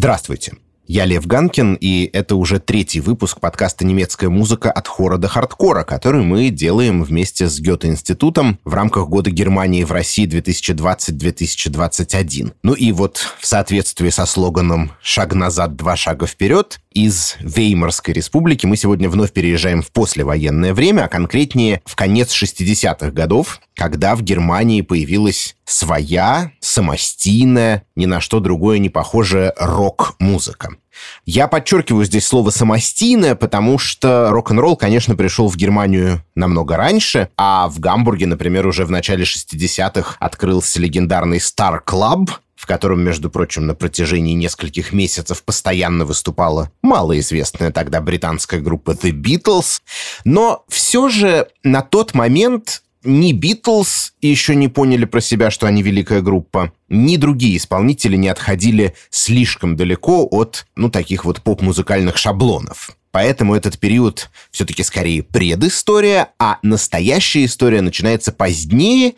Здравствуйте. Я Лев Ганкин, и это уже третий выпуск подкаста «Немецкая музыка от хора до хардкора», который мы делаем вместе с Гёте-институтом в рамках Года Германии в России 2020-2021. Ну и вот в соответствии со слоганом «Шаг назад, два шага вперед» из Веймарской республики мы сегодня вновь переезжаем в послевоенное время, а конкретнее в конец 60-х годов, когда в Германии появилась своя, самостийная, ни на что другое не похожая рок-музыка. Я подчеркиваю здесь слово «самостийное», потому что рок-н-ролл, конечно, пришел в Германию намного раньше, а в Гамбурге, например, уже в начале 60-х открылся легендарный Star Club, в котором, между прочим, на протяжении нескольких месяцев постоянно выступала малоизвестная тогда британская группа The Beatles. Но все же на тот момент ни Битлз еще не поняли про себя, что они великая группа, ни другие исполнители не отходили слишком далеко от, ну, таких вот поп-музыкальных шаблонов. Поэтому этот период все-таки скорее предыстория, а настоящая история начинается позднее,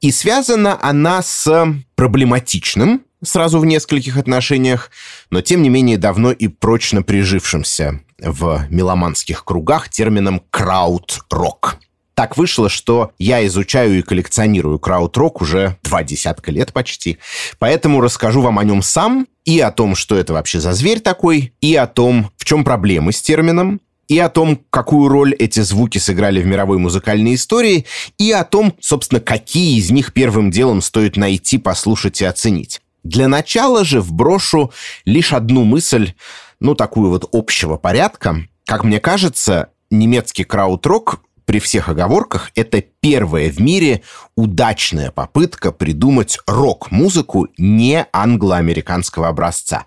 и связана она с проблематичным, сразу в нескольких отношениях, но тем не менее давно и прочно прижившимся в меломанских кругах термином «крауд-рок». Так вышло, что я изучаю и коллекционирую крауд-рок уже два десятка лет почти. Поэтому расскажу вам о нем сам и о том, что это вообще за зверь такой, и о том, в чем проблемы с термином, и о том, какую роль эти звуки сыграли в мировой музыкальной истории, и о том, собственно, какие из них первым делом стоит найти, послушать и оценить. Для начала же вброшу лишь одну мысль, ну, такую вот общего порядка. Как мне кажется, немецкий крауд-рок при всех оговорках, это первая в мире удачная попытка придумать рок-музыку не англо-американского образца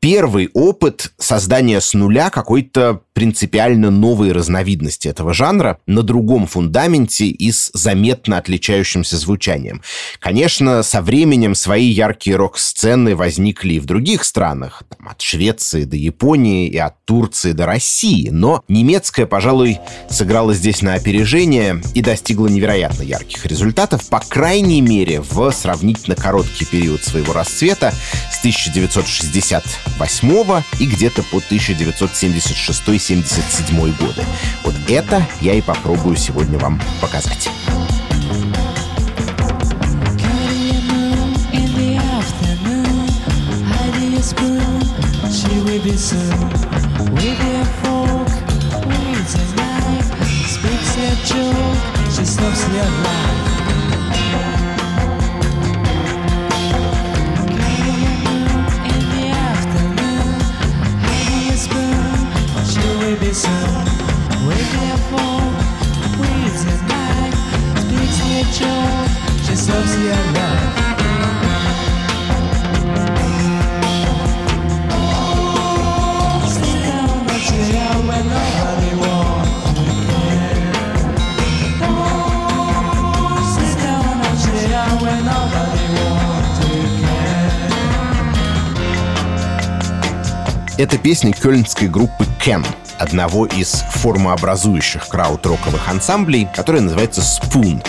первый опыт создания с нуля какой-то принципиально новой разновидности этого жанра на другом фундаменте и с заметно отличающимся звучанием. Конечно, со временем свои яркие рок-сцены возникли и в других странах, там, от Швеции до Японии и от Турции до России, но немецкая, пожалуй, сыграла здесь на опережение и достигла невероятно ярких результатов, по крайней мере, в сравнительно короткий период своего расцвета с 1968 и где-то по 1976 1977 годы. Вот это я и попробую сегодня вам показать. She Это песня кёльнской группы Кен, одного из формообразующих крауд-роковых ансамблей, который называется «Спун».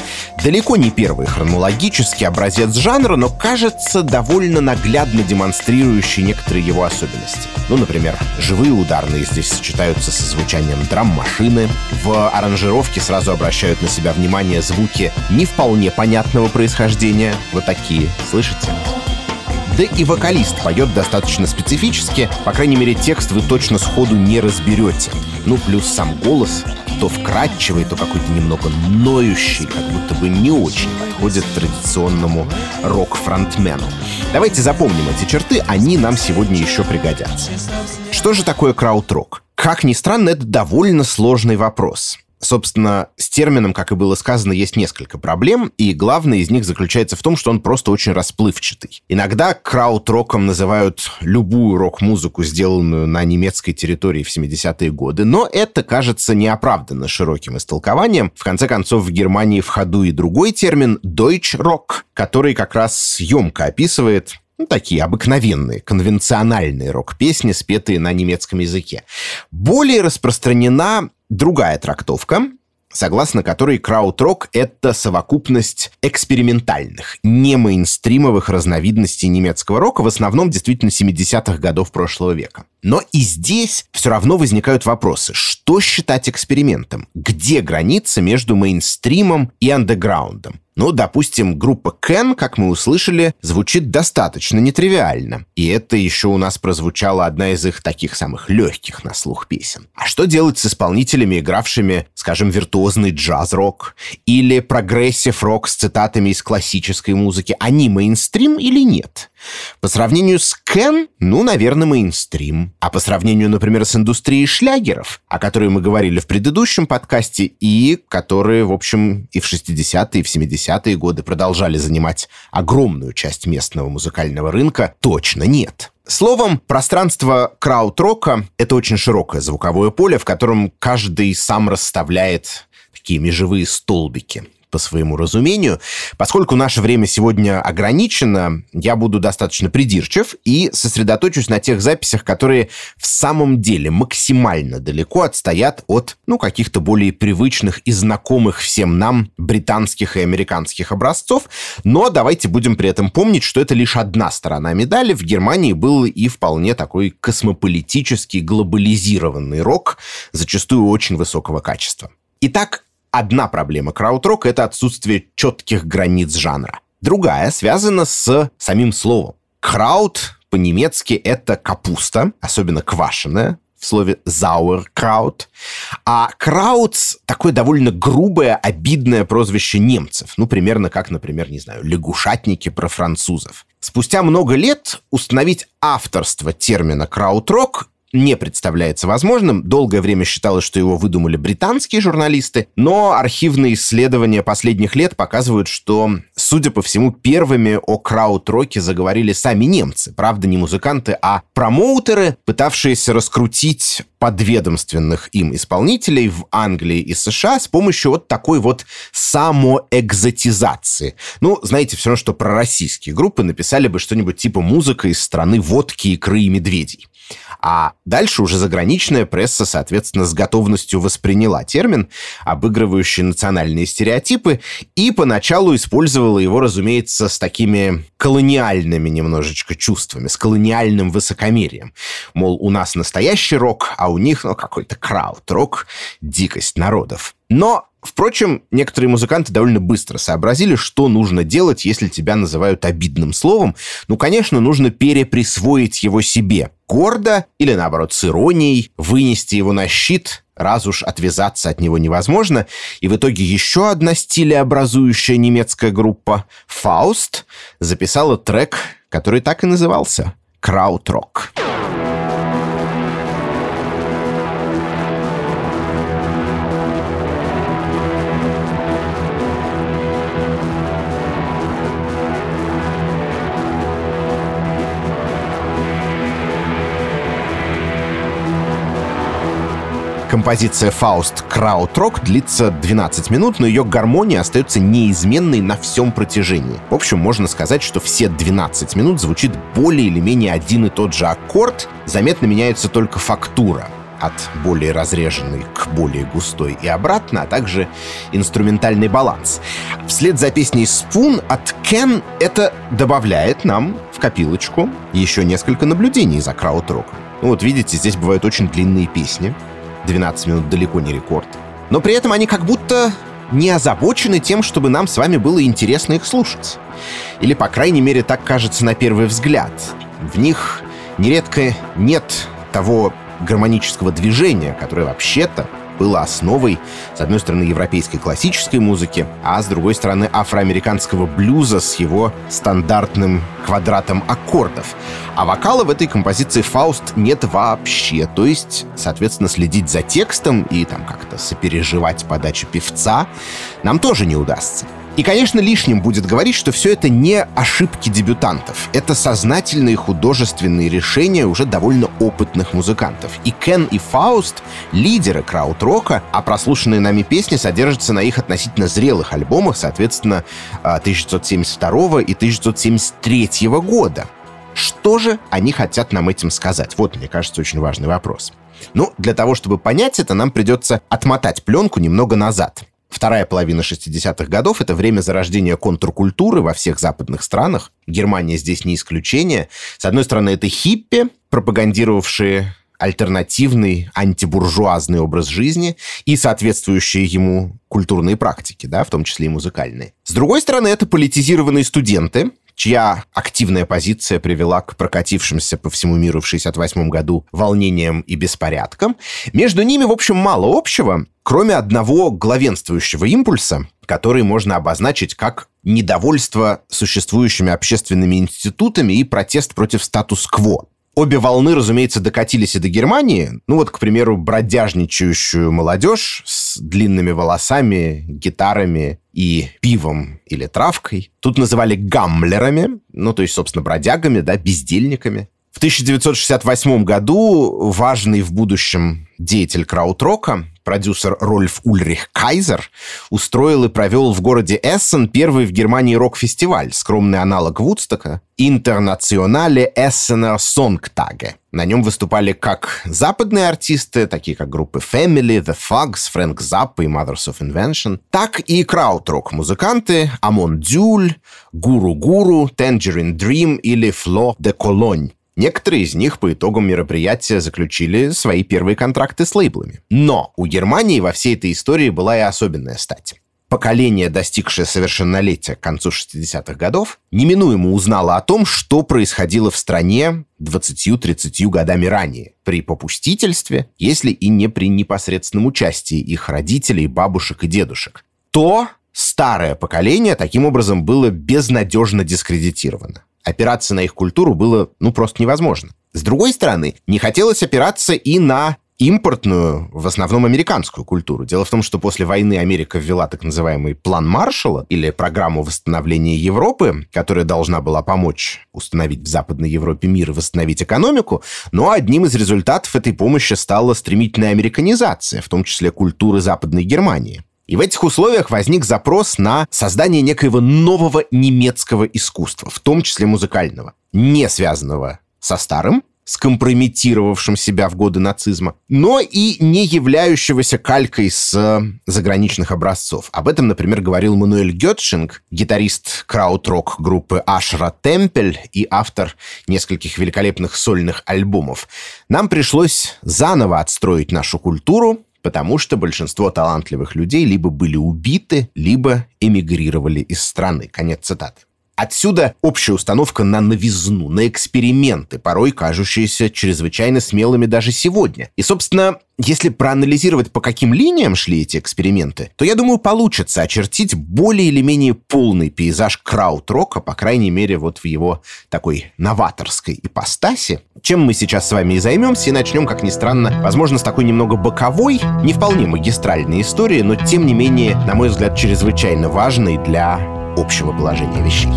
Далеко не первый хронологический образец жанра, но, кажется, довольно наглядно демонстрирующий некоторые его особенности. Ну, например, живые ударные здесь сочетаются со звучанием драм-машины, в аранжировке сразу обращают на себя внимание звуки не вполне понятного происхождения, вот такие, слышите? Да и вокалист поет достаточно специфически, по крайней мере, текст вы точно сходу не разберете. Ну, плюс сам голос то вкрадчивый, то какой-то немного ноющий, как будто бы не очень подходит традиционному рок-фронтмену. Давайте запомним эти черты, они нам сегодня еще пригодятся. Что же такое крауд-рок? Как ни странно, это довольно сложный вопрос. Собственно, с термином, как и было сказано, есть несколько проблем, и главное из них заключается в том, что он просто очень расплывчатый. Иногда крауд-роком называют любую рок-музыку, сделанную на немецкой территории в 70-е годы, но это кажется неоправданно широким истолкованием. В конце концов, в Германии в ходу и другой термин Deutsch Rock, который как раз съемко описывает ну, такие обыкновенные, конвенциональные рок-песни, спетые на немецком языке. Более распространена другая трактовка, согласно которой крауд-рок — это совокупность экспериментальных, не мейнстримовых разновидностей немецкого рока, в основном действительно 70-х годов прошлого века. Но и здесь все равно возникают вопросы. Что считать экспериментом? Где граница между мейнстримом и андеграундом? Ну, допустим, группа Кен, как мы услышали, звучит достаточно нетривиально. И это еще у нас прозвучала одна из их таких самых легких на слух песен. А что делать с исполнителями, игравшими, скажем, виртуозный джаз-рок или прогрессив-рок с цитатами из классической музыки? Они мейнстрим или нет? По сравнению с Can, ну, наверное, мейнстрим. А по сравнению, например, с индустрией шлягеров, о которой мы говорили в предыдущем подкасте, и которые, в общем, и в 60-е, и в 70-е годы продолжали занимать огромную часть местного музыкального рынка, точно нет. Словом, пространство краут-рока — это очень широкое звуковое поле, в котором каждый сам расставляет такие межевые столбики по своему разумению. Поскольку наше время сегодня ограничено, я буду достаточно придирчив и сосредоточусь на тех записях, которые в самом деле максимально далеко отстоят от, ну, каких-то более привычных и знакомых всем нам британских и американских образцов. Но давайте будем при этом помнить, что это лишь одна сторона медали. В Германии был и вполне такой космополитический, глобализированный рок, зачастую очень высокого качества. Итак, Одна проблема крауд-рок — это отсутствие четких границ жанра. Другая связана с самим словом. Крауд по-немецки это капуста, особенно квашеная, в слове sauerkraut. А краудс — такое довольно грубое, обидное прозвище немцев. Ну, примерно как, например, не знаю, лягушатники про французов. Спустя много лет установить авторство термина крауд-рок не представляется возможным. Долгое время считалось, что его выдумали британские журналисты, но архивные исследования последних лет показывают, что, судя по всему, первыми о крауд-роке заговорили сами немцы. Правда, не музыканты, а промоутеры, пытавшиеся раскрутить подведомственных им исполнителей в Англии и США с помощью вот такой вот самоэкзотизации. Ну, знаете, все равно, что про российские группы написали бы что-нибудь типа «Музыка из страны водки, икры и медведей». А дальше уже заграничная пресса, соответственно, с готовностью восприняла термин, обыгрывающий национальные стереотипы, и поначалу использовала его, разумеется, с такими колониальными немножечко чувствами, с колониальным высокомерием. Мол, у нас настоящий рок, а у них, ну, какой-то крауд-рок, дикость народов. Но Впрочем, некоторые музыканты довольно быстро сообразили, что нужно делать, если тебя называют обидным словом. Ну, конечно, нужно переприсвоить его себе. Гордо или, наоборот, с иронией, вынести его на щит, раз уж отвязаться от него невозможно. И в итоге еще одна стилеобразующая немецкая группа, «Фауст», записала трек, который так и назывался «Краутрок». «Краутрок». Композиция «Фауст Краутрок» длится 12 минут, но ее гармония остается неизменной на всем протяжении. В общем, можно сказать, что все 12 минут звучит более или менее один и тот же аккорд, заметно меняется только фактура от более разреженной к более густой и обратно, а также инструментальный баланс. Вслед за песней «Spoon» от Ken это добавляет нам в копилочку еще несколько наблюдений за крауд-роком. Ну вот видите, здесь бывают очень длинные песни, 12 минут далеко не рекорд. Но при этом они как будто не озабочены тем, чтобы нам с вами было интересно их слушать. Или, по крайней мере, так кажется на первый взгляд. В них нередко нет того гармонического движения, которое вообще-то было основой, с одной стороны, европейской классической музыки, а с другой стороны, афроамериканского блюза с его стандартным квадратом аккордов. А вокала в этой композиции «Фауст» нет вообще. То есть, соответственно, следить за текстом и там как-то сопереживать подачу певца нам тоже не удастся. И, конечно, лишним будет говорить, что все это не ошибки дебютантов. Это сознательные художественные решения уже довольно опытных музыкантов. И Кен и Фауст — лидеры крауд-рока, а прослушанные нами песни содержатся на их относительно зрелых альбомах, соответственно, 1972 и 1973 года. Что же они хотят нам этим сказать? Вот, мне кажется, очень важный вопрос. Ну, для того, чтобы понять это, нам придется отмотать пленку немного назад. Вторая половина 60-х годов — это время зарождения контркультуры во всех западных странах. Германия здесь не исключение. С одной стороны, это хиппи, пропагандировавшие альтернативный антибуржуазный образ жизни и соответствующие ему культурные практики, да, в том числе и музыкальные. С другой стороны, это политизированные студенты, чья активная позиция привела к прокатившимся по всему миру в 1968 году волнениям и беспорядкам. Между ними, в общем, мало общего, кроме одного главенствующего импульса, который можно обозначить как недовольство существующими общественными институтами и протест против статус-кво. Обе волны, разумеется, докатились и до Германии. Ну вот, к примеру, бродяжничающую молодежь с длинными волосами, гитарами и пивом или травкой. Тут называли гаммлерами, ну то есть, собственно, бродягами, да, бездельниками. В 1968 году важный в будущем деятель краудрока, продюсер Рольф Ульрих Кайзер, устроил и провел в городе Эссен первый в Германии рок-фестиваль, скромный аналог Вудстока, Интернационале Эссенер Сонгтаге. На нем выступали как западные артисты, такие как группы Family, The Fugs, Фрэнк Заппа и Mothers of Invention, так и краудрок-музыканты Амон Дюль, Гуру Гуру, Tangerine Dream или Фло де Колонь. Некоторые из них по итогам мероприятия заключили свои первые контракты с лейблами. Но у Германии во всей этой истории была и особенная стать. Поколение, достигшее совершеннолетия к концу 60-х годов, неминуемо узнало о том, что происходило в стране 20-30 годами ранее, при попустительстве, если и не при непосредственном участии их родителей, бабушек и дедушек. То старое поколение таким образом было безнадежно дискредитировано опираться на их культуру было, ну, просто невозможно. С другой стороны, не хотелось опираться и на импортную, в основном американскую культуру. Дело в том, что после войны Америка ввела так называемый план Маршалла или программу восстановления Европы, которая должна была помочь установить в Западной Европе мир и восстановить экономику, но одним из результатов этой помощи стала стремительная американизация, в том числе культуры Западной Германии. И в этих условиях возник запрос на создание некоего нового немецкого искусства, в том числе музыкального, не связанного со старым, скомпрометировавшим себя в годы нацизма, но и не являющегося калькой с э, заграничных образцов. Об этом, например, говорил Мануэль Гетшинг, гитарист крауд-рок группы Ашра Темпель и автор нескольких великолепных сольных альбомов. Нам пришлось заново отстроить нашу культуру, потому что большинство талантливых людей либо были убиты, либо эмигрировали из страны. Конец цитаты. Отсюда общая установка на новизну, на эксперименты, порой кажущиеся чрезвычайно смелыми даже сегодня. И, собственно, если проанализировать, по каким линиям шли эти эксперименты, то, я думаю, получится очертить более или менее полный пейзаж краудрока, по крайней мере, вот в его такой новаторской ипостаси, чем мы сейчас с вами и займемся, и начнем, как ни странно, возможно, с такой немного боковой, не вполне магистральной истории, но, тем не менее, на мой взгляд, чрезвычайно важной для общего положения вещей.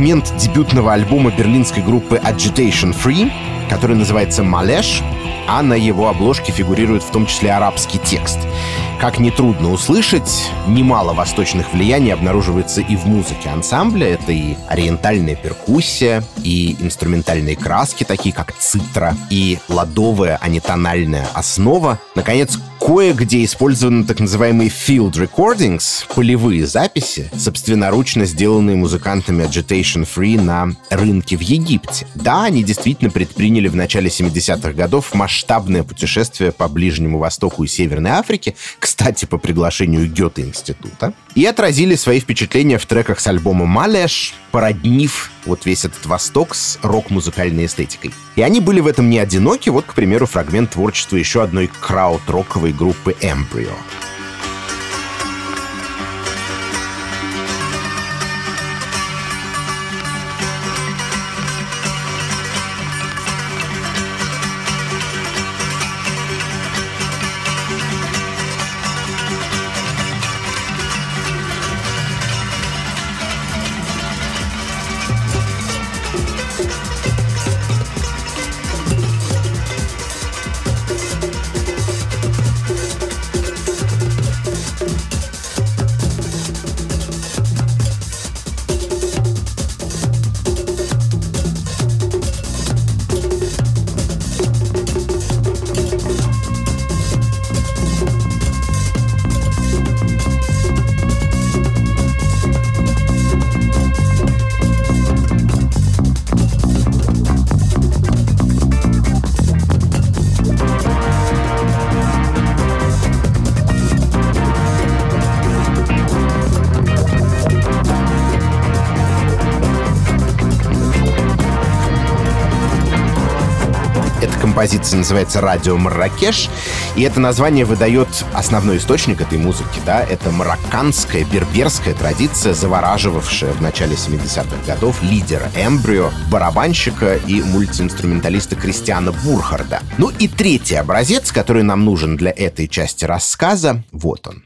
Фрагмент дебютного альбома берлинской группы Agitation Free, который называется «Малеш», а на его обложке фигурирует в том числе арабский текст. Как нетрудно услышать, немало восточных влияний обнаруживается и в музыке ансамбля. Это и ориентальная перкуссия, и инструментальные краски, такие как цитра, и ладовая, а не тональная основа. Наконец, кое-где использованы так называемые field recordings, полевые записи, собственноручно сделанные музыкантами Agitation Free на рынке в Египте. Да, они действительно предприняли в начале 70-х годов масштабное путешествие по Ближнему Востоку и Северной Африке, кстати, по приглашению Гёте-института, и отразили свои впечатления в треках с альбома «Малеш», породнив вот весь этот Восток с рок-музыкальной эстетикой. И они были в этом не одиноки, вот, к примеру, фрагмент творчества еще одной крауд-роковой группы «Эмбрио». Композиция называется «Радио Марракеш», и это название выдает основной источник этой музыки, да, это марокканская, берберская традиция, завораживавшая в начале 70-х годов лидера Эмбрио, барабанщика и мультиинструменталиста Кристиана Бурхарда. Ну и третий образец, который нам нужен для этой части рассказа, вот он.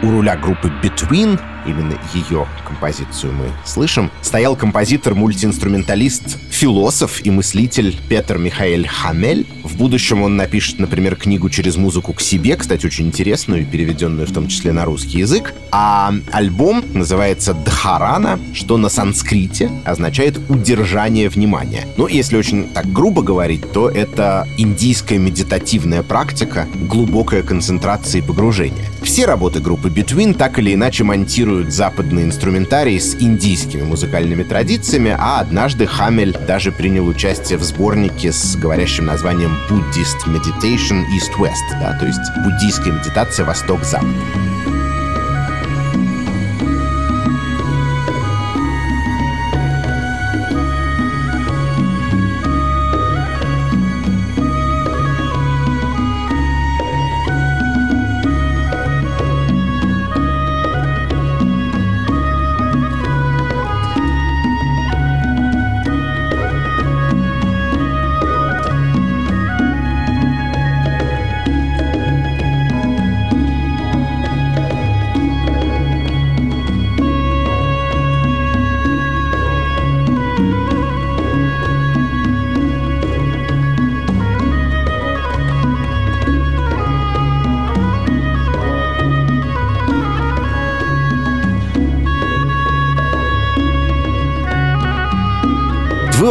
У руля группы Between именно ее композицию мы слышим, стоял композитор-мультиинструменталист, философ и мыслитель Петр Михаэль Хамель. В будущем он напишет, например, книгу «Через музыку к себе», кстати, очень интересную переведенную в том числе на русский язык. А альбом называется «Дхарана», что на санскрите означает «удержание внимания». Ну, если очень так грубо говорить, то это индийская медитативная практика, глубокая концентрация и погружение. Все работы группы Between так или иначе монтируют смешивают западный инструментарий с индийскими музыкальными традициями, а однажды Хамель даже принял участие в сборнике с говорящим названием Buddhist Meditation East-West, да, то есть буддийская медитация Восток-Запад.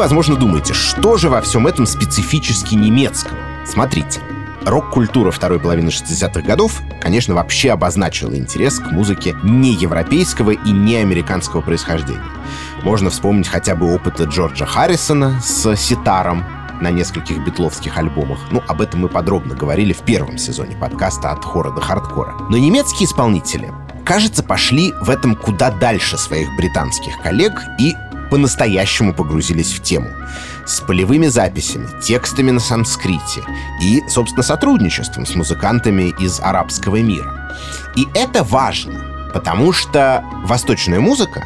Возможно, думаете, что же во всем этом специфически немецкого? Смотрите, рок-культура второй половины 60-х годов, конечно, вообще обозначила интерес к музыке не европейского и не американского происхождения. Можно вспомнить хотя бы опыты Джорджа Харрисона с ситаром на нескольких битловских альбомах. Ну, об этом мы подробно говорили в первом сезоне подкаста «От хора до хардкора». Но немецкие исполнители, кажется, пошли в этом куда дальше своих британских коллег и по-настоящему погрузились в тему. С полевыми записями, текстами на санскрите и, собственно, сотрудничеством с музыкантами из арабского мира. И это важно, потому что восточная музыка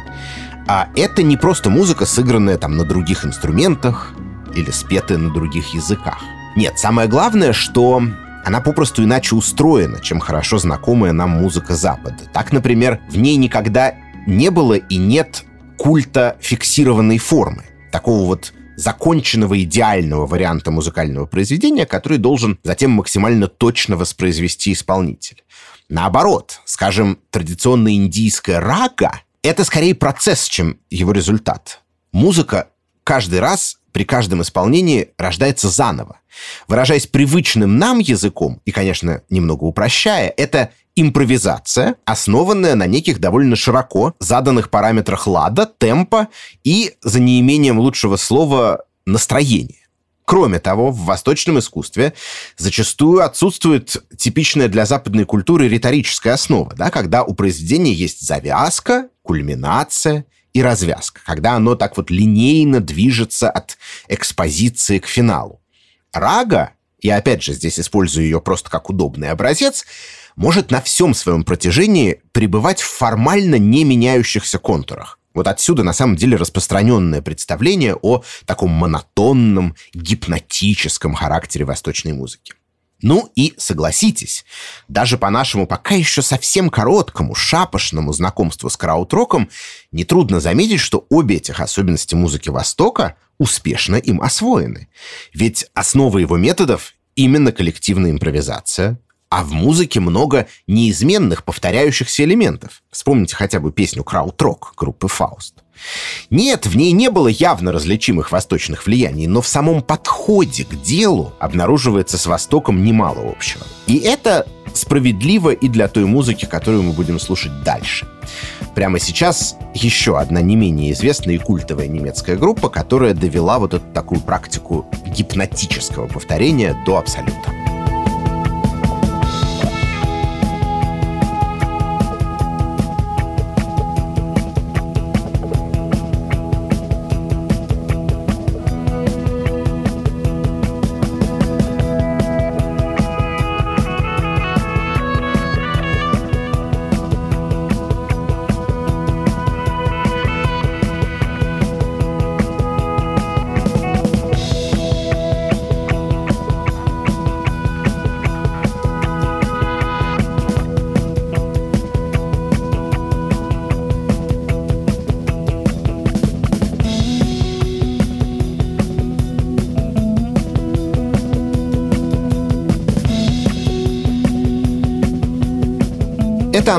а это не просто музыка, сыгранная там на других инструментах или спетая на других языках. Нет, самое главное, что она попросту иначе устроена, чем хорошо знакомая нам музыка Запада. Так, например, в ней никогда не было и нет культа фиксированной формы, такого вот законченного идеального варианта музыкального произведения, который должен затем максимально точно воспроизвести исполнитель. Наоборот, скажем, традиционная индийская рага — это скорее процесс, чем его результат. Музыка каждый раз при каждом исполнении рождается заново. Выражаясь привычным нам языком, и, конечно, немного упрощая, это импровизация, основанная на неких довольно широко заданных параметрах лада, темпа и, за неимением лучшего слова, настроения. Кроме того, в восточном искусстве зачастую отсутствует типичная для западной культуры риторическая основа, да, когда у произведения есть завязка, кульминация и развязка, когда оно так вот линейно движется от экспозиции к финалу. Рага, я опять же здесь использую ее просто как удобный образец, может на всем своем протяжении пребывать в формально не меняющихся контурах. Вот отсюда на самом деле распространенное представление о таком монотонном, гипнотическом характере восточной музыки. Ну и согласитесь, даже по нашему пока еще совсем короткому, шапошному знакомству с краудроком нетрудно заметить, что обе этих особенности музыки Востока успешно им освоены. Ведь основа его методов именно коллективная импровизация, а в музыке много неизменных повторяющихся элементов. Вспомните хотя бы песню «Краудрок» группы «Фауст». Нет, в ней не было явно различимых восточных влияний, но в самом подходе к делу обнаруживается с Востоком немало общего. И это справедливо и для той музыки, которую мы будем слушать дальше. Прямо сейчас еще одна не менее известная и культовая немецкая группа, которая довела вот эту такую практику гипнотического повторения до абсолюта.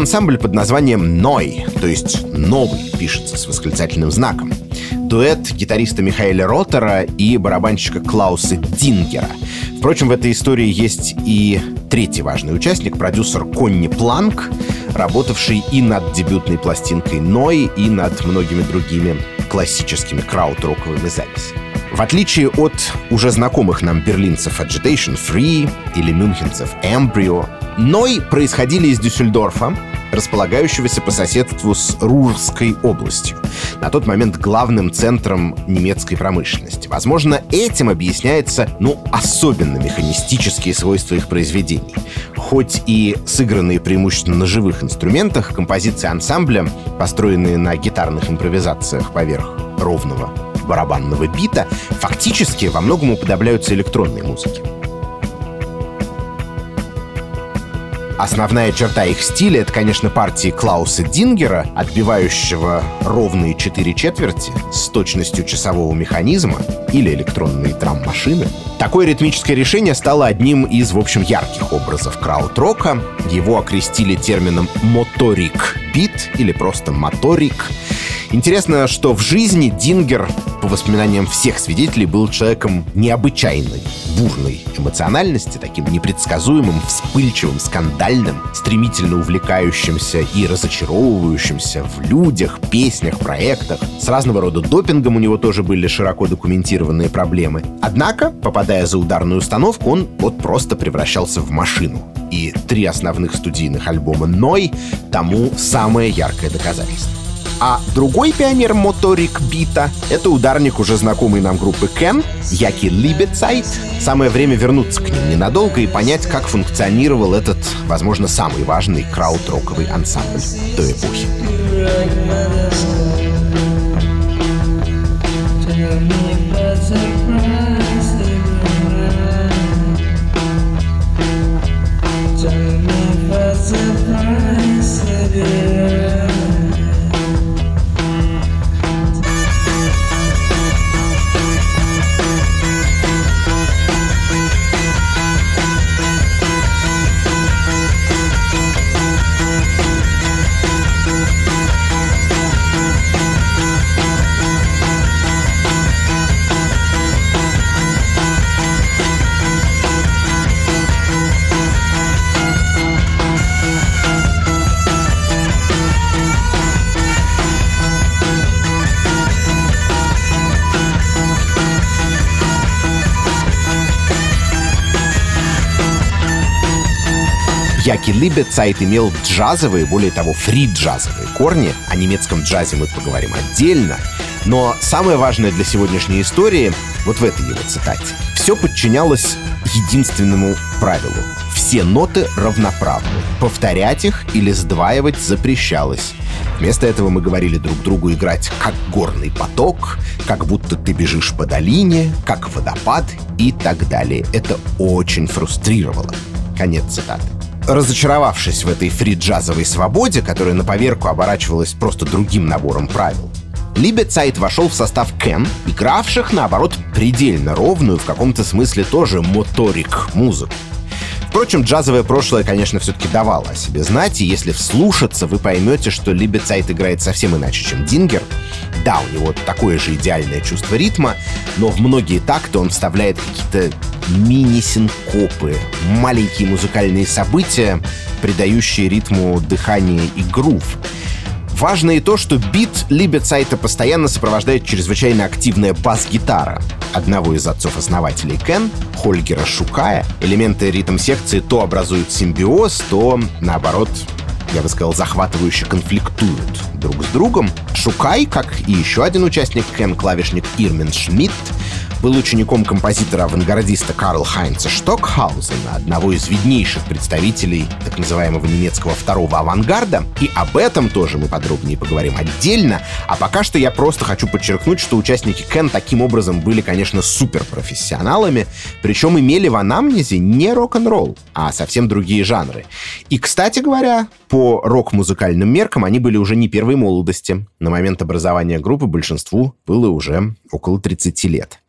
Ансамбль под названием «Ной», то есть «новый» пишется с восклицательным знаком. Дуэт гитариста Михаэля Ротера и барабанщика Клауса Дингера. Впрочем, в этой истории есть и третий важный участник, продюсер Конни Планк, работавший и над дебютной пластинкой «Ной», и над многими другими классическими крауд-роковыми записями. В отличие от уже знакомых нам берлинцев Agitation Free или мюнхенцев Embryo, Ной происходили из Дюссельдорфа, располагающегося по соседству с Рурской областью, на тот момент главным центром немецкой промышленности. Возможно, этим объясняется, ну, особенно механистические свойства их произведений. Хоть и сыгранные преимущественно на живых инструментах, композиции ансамбля, построенные на гитарных импровизациях поверх ровного барабанного бита, фактически во многом уподобляются электронной музыке. Основная черта их стиля — это, конечно, партии Клауса Дингера, отбивающего ровные четыре четверти с точностью часового механизма или электронные драм-машины. Такое ритмическое решение стало одним из, в общем, ярких образов краудрока. Его окрестили термином «моторик бит» или просто «моторик». Интересно, что в жизни Дингер, по воспоминаниям всех свидетелей, был человеком необычайной, бурной эмоциональности, таким непредсказуемым, вспыльчивым, скандальным, стремительно увлекающимся и разочаровывающимся в людях, песнях, проектах. С разного рода допингом у него тоже были широко документированные проблемы. Однако, попадая за ударную установку, он вот просто превращался в машину. И три основных студийных альбома «Ной» тому самое яркое доказательство. А другой пионер моторик бита — это ударник уже знакомый нам группы Кен, Яки Либецайт. Самое время вернуться к ним ненадолго и понять, как функционировал этот, возможно, самый важный крауд-роковый ансамбль той эпохи. Surprise. Либецайт имел джазовые, более того, фри-джазовые корни. О немецком джазе мы поговорим отдельно. Но самое важное для сегодняшней истории вот в этой его цитате. Все подчинялось единственному правилу. Все ноты равноправны. Повторять их или сдваивать запрещалось. Вместо этого мы говорили друг другу играть как горный поток, как будто ты бежишь по долине, как водопад и так далее. Это очень фрустрировало. Конец цитаты. Разочаровавшись в этой фри-джазовой свободе, которая на поверку оборачивалась просто другим набором правил, Либецайт вошел в состав Кен, игравших, наоборот, предельно ровную, в каком-то смысле тоже моторик музыку. Впрочем, джазовое прошлое, конечно, все-таки давало о себе знать, и если вслушаться, вы поймете, что Либецайт играет совсем иначе, чем Дингер. Да, у него такое же идеальное чувство ритма, но в многие такты он вставляет какие-то мини-синкопы, маленькие музыкальные события, придающие ритму дыхание и грув. Важно и то, что бит Либецайта постоянно сопровождает чрезвычайно активная бас-гитара одного из отцов-основателей Кен, Хольгера Шукая. Элементы ритм-секции то образуют симбиоз, то, наоборот, я бы сказал, захватывающе конфликтуют друг с другом. Шукай, как и еще один участник Кен, клавишник Ирмин Шмидт, был учеником композитора-авангардиста Карл Хайнца Штокхаузена, одного из виднейших представителей так называемого немецкого второго авангарда. И об этом тоже мы подробнее поговорим отдельно. А пока что я просто хочу подчеркнуть, что участники Кен таким образом были, конечно, суперпрофессионалами, причем имели в анамнезе не рок-н-ролл, а совсем другие жанры. И, кстати говоря, по рок-музыкальным меркам они были уже не первой молодости. На момент образования группы большинству было уже около 30 лет.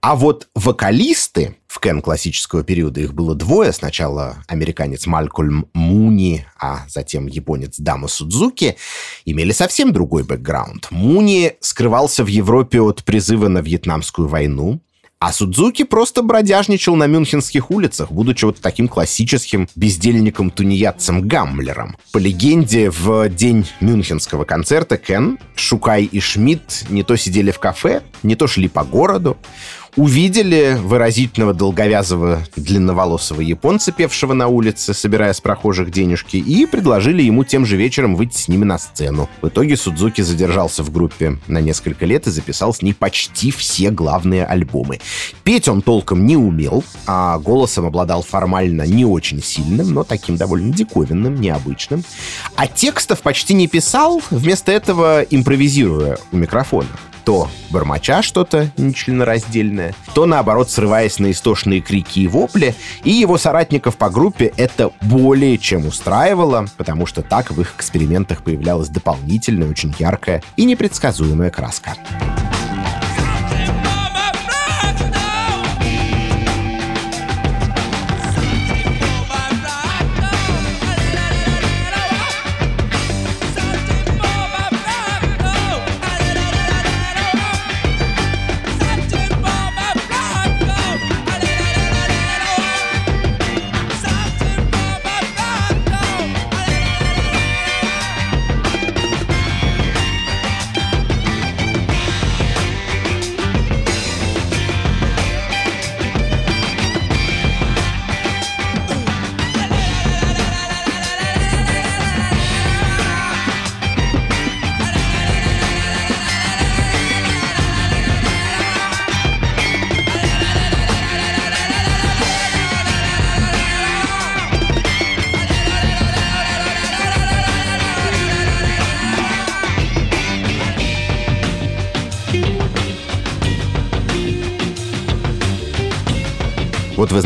А вот вокалисты в Кен классического периода, их было двое. Сначала американец Малькольм Муни, а затем японец Дама Судзуки, имели совсем другой бэкграунд. Муни скрывался в Европе от призыва на Вьетнамскую войну, а Судзуки просто бродяжничал на мюнхенских улицах, будучи вот таким классическим бездельником-тунеядцем-гаммлером. По легенде, в день мюнхенского концерта Кен, Шукай и Шмидт не то сидели в кафе, не то шли по городу увидели выразительного долговязого длинноволосого японца, певшего на улице, собирая с прохожих денежки, и предложили ему тем же вечером выйти с ними на сцену. В итоге Судзуки задержался в группе на несколько лет и записал с ней почти все главные альбомы. Петь он толком не умел, а голосом обладал формально не очень сильным, но таким довольно диковинным, необычным. А текстов почти не писал, вместо этого импровизируя у микрофона то бормоча что-то нечленораздельное, то, наоборот, срываясь на истошные крики и вопли, и его соратников по группе это более чем устраивало, потому что так в их экспериментах появлялась дополнительная, очень яркая и непредсказуемая краска.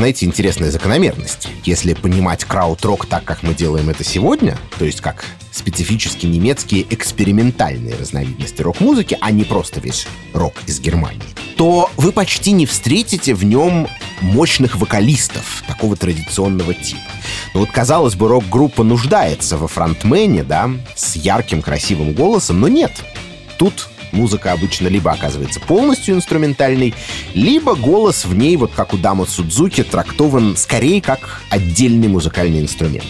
Знаете, интересная закономерность. Если понимать крауд-рок так, как мы делаем это сегодня, то есть как специфически немецкие экспериментальные разновидности рок-музыки, а не просто весь рок из Германии, то вы почти не встретите в нем мощных вокалистов такого традиционного типа. Ну вот, казалось бы, рок-группа нуждается во фронтмене, да, с ярким, красивым голосом, но нет. Тут музыка обычно либо оказывается полностью инструментальной, либо голос в ней, вот как у Дамо Судзуки, трактован скорее как отдельный музыкальный инструмент.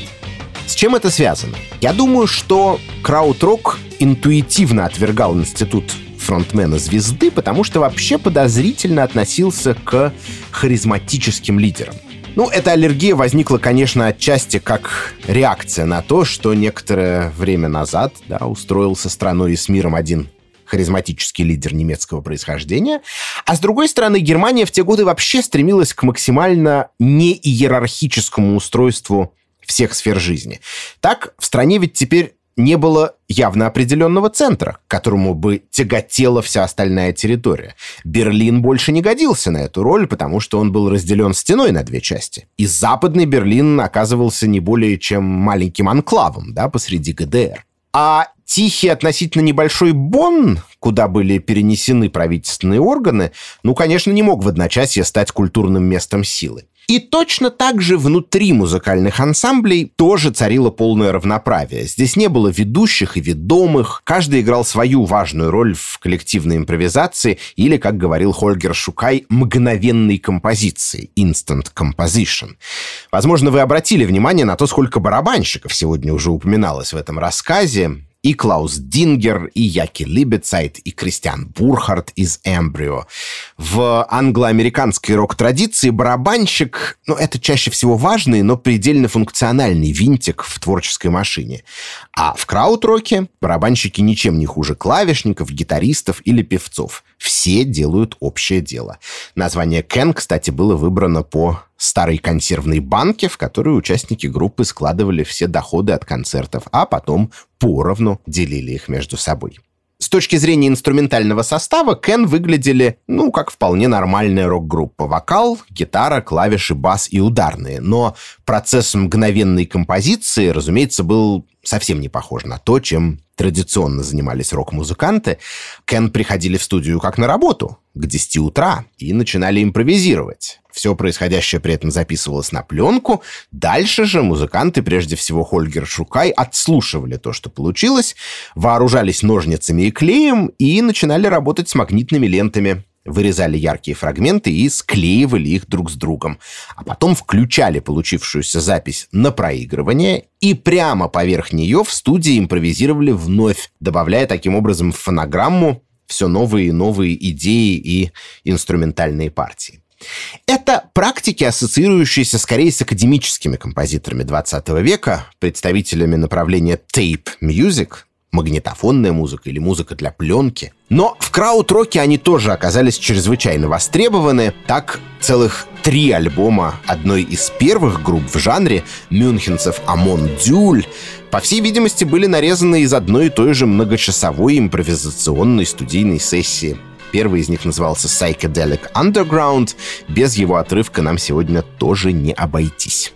С чем это связано? Я думаю, что крауд-рок интуитивно отвергал институт фронтмена звезды, потому что вообще подозрительно относился к харизматическим лидерам. Ну, эта аллергия возникла, конечно, отчасти как реакция на то, что некоторое время назад да, устроился страной и с миром один харизматический лидер немецкого происхождения. А с другой стороны, Германия в те годы вообще стремилась к максимально неиерархическому устройству всех сфер жизни. Так, в стране ведь теперь не было явно определенного центра, к которому бы тяготела вся остальная территория. Берлин больше не годился на эту роль, потому что он был разделен стеной на две части. И западный Берлин оказывался не более чем маленьким анклавом да, посреди ГДР. А тихий относительно небольшой Бонн, куда были перенесены правительственные органы, ну, конечно, не мог в одночасье стать культурным местом силы. И точно так же внутри музыкальных ансамблей тоже царило полное равноправие. Здесь не было ведущих и ведомых, каждый играл свою важную роль в коллективной импровизации или, как говорил Хольгер Шукай, мгновенной композиции, instant composition. Возможно, вы обратили внимание на то, сколько барабанщиков сегодня уже упоминалось в этом рассказе и Клаус Дингер, и Яки Либецайт, и Кристиан Бурхард из «Эмбрио». В англо-американской рок-традиции барабанщик, ну, это чаще всего важный, но предельно функциональный винтик в творческой машине. А в краут-роке барабанщики ничем не хуже клавишников, гитаристов или певцов. Все делают общее дело. Название «Кен», кстати, было выбрано по старой консервной банке, в которую участники группы складывали все доходы от концертов, а потом поровну делили их между собой. С точки зрения инструментального состава, Кен выглядели, ну, как вполне нормальная рок-группа. Вокал, гитара, клавиши, бас и ударные. Но процесс мгновенной композиции, разумеется, был совсем не похож на то, чем традиционно занимались рок-музыканты. Кен приходили в студию как на работу, к 10 утра, и начинали импровизировать. Все происходящее при этом записывалось на пленку. Дальше же музыканты, прежде всего Хольгер Шукай, отслушивали то, что получилось, вооружались ножницами и клеем и начинали работать с магнитными лентами вырезали яркие фрагменты и склеивали их друг с другом, а потом включали получившуюся запись на проигрывание и прямо поверх нее в студии импровизировали вновь, добавляя таким образом в фонограмму все новые и новые идеи и инструментальные партии. Это практики, ассоциирующиеся скорее с академическими композиторами 20 века, представителями направления tape music, магнитофонная музыка или музыка для пленки. Но в краудроке они тоже оказались чрезвычайно востребованы. Так целых три альбома одной из первых групп в жанре мюнхенцев Амон Дюль по всей видимости, были нарезаны из одной и той же многочасовой импровизационной студийной сессии. Первый из них назывался Psychedelic Underground. Без его отрывка нам сегодня тоже не обойтись.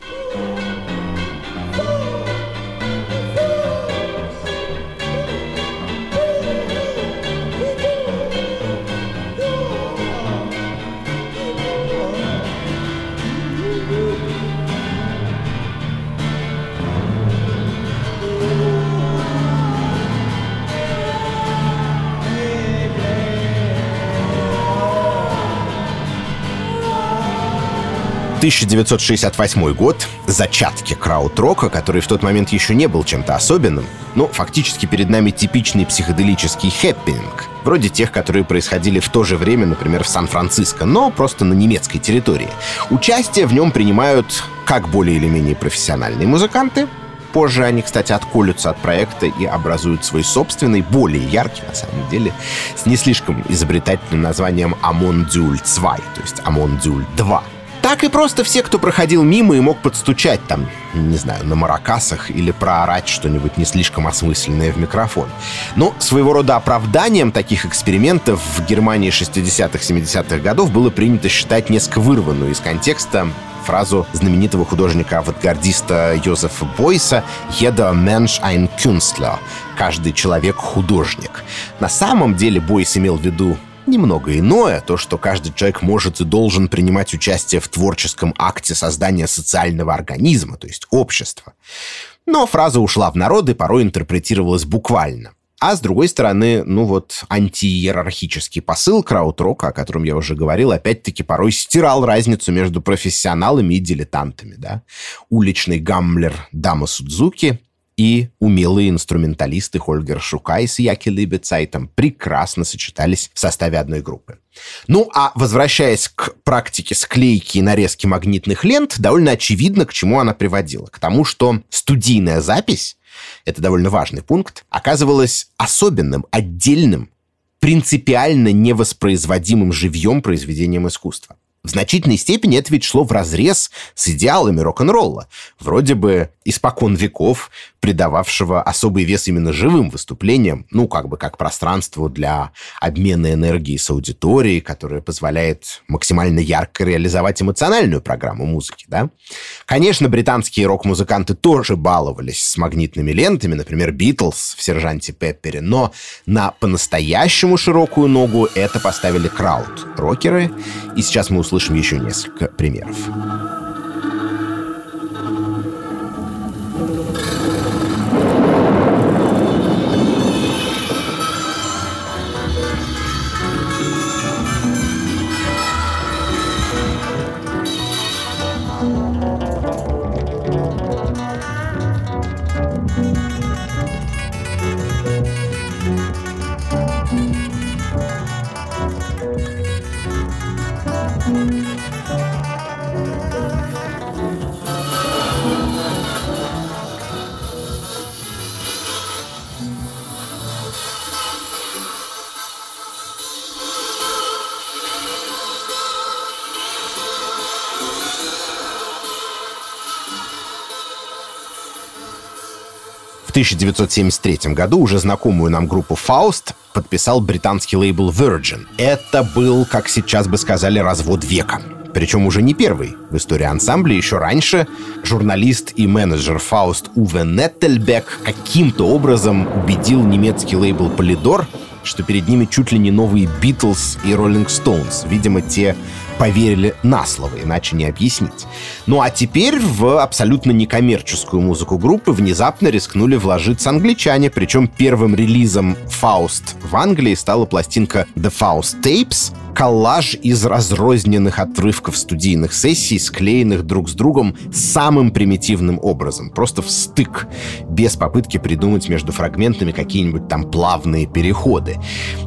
1968 год, зачатки краудрока, который в тот момент еще не был чем-то особенным, но фактически перед нами типичный психоделический хэппинг, вроде тех, которые происходили в то же время, например, в Сан-Франциско, но просто на немецкой территории. Участие в нем принимают как более или менее профессиональные музыканты, Позже они, кстати, отколются от проекта и образуют свой собственный, более яркий, на самом деле, с не слишком изобретательным названием «Амон Дюль 2», то есть «Амон Дюль 2» так и просто все, кто проходил мимо и мог подстучать там, не знаю, на маракасах или проорать что-нибудь не слишком осмысленное в микрофон. Но своего рода оправданием таких экспериментов в Германии 60-х, 70-х годов было принято считать несколько вырванную из контекста фразу знаменитого художника-авангардиста Йозефа Бойса «Jeder Mensch ein Künstler» — «Каждый человек — художник». На самом деле Бойс имел в виду немного иное, то, что каждый человек может и должен принимать участие в творческом акте создания социального организма, то есть общества. Но фраза ушла в народ и порой интерпретировалась буквально. А с другой стороны, ну вот антииерархический посыл краудрока, о котором я уже говорил, опять-таки порой стирал разницу между профессионалами и дилетантами. Да? Уличный гаммлер Дама Судзуки и умелые инструменталисты Хольгер Шукай с Яки Либецайтом прекрасно сочетались в составе одной группы. Ну, а возвращаясь к практике склейки и нарезки магнитных лент, довольно очевидно, к чему она приводила. К тому, что студийная запись, это довольно важный пункт, оказывалась особенным, отдельным, принципиально невоспроизводимым живьем произведением искусства. В значительной степени это ведь шло разрез с идеалами рок-н-ролла. Вроде бы испокон веков придававшего особый вес именно живым выступлениям, ну, как бы как пространству для обмена энергией с аудиторией, которое позволяет максимально ярко реализовать эмоциональную программу музыки, да. Конечно, британские рок-музыканты тоже баловались с магнитными лентами, например, Битлз в «Сержанте Пеппере», но на по-настоящему широкую ногу это поставили крауд-рокеры, и сейчас мы услышим еще несколько примеров. 1973 году уже знакомую нам группу Faust подписал британский лейбл Virgin. Это был, как сейчас бы сказали, развод века. Причем уже не первый. В истории ансамбля еще раньше журналист и менеджер Фауст Уве Неттельбек каким-то образом убедил немецкий лейбл Polydor, что перед ними чуть ли не новые Битлз и Роллинг Стоунс. Видимо, те поверили на слово, иначе не объяснить. Ну а теперь в абсолютно некоммерческую музыку группы внезапно рискнули вложиться англичане, причем первым релизом Faust в Англии стала пластинка The Faust Tapes, коллаж из разрозненных отрывков студийных сессий, склеенных друг с другом самым примитивным образом, просто в стык, без попытки придумать между фрагментами какие-нибудь там плавные переходы.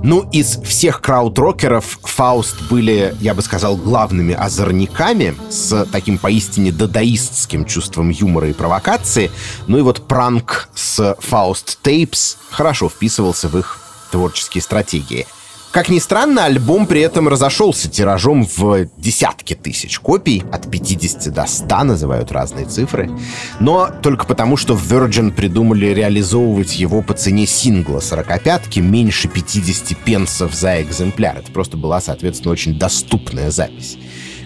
Ну, из всех краудрокеров Фауст были, я бы сказал, главными озорниками с таким поистине дадаистским чувством юмора и провокации. Ну и вот пранк с Фауст Tapes хорошо вписывался в их творческие стратегии — как ни странно, альбом при этом разошелся тиражом в десятки тысяч копий, от 50 до 100 называют разные цифры, но только потому, что Virgin придумали реализовывать его по цене сингла 45-ки меньше 50 пенсов за экземпляр. Это просто была, соответственно, очень доступная запись.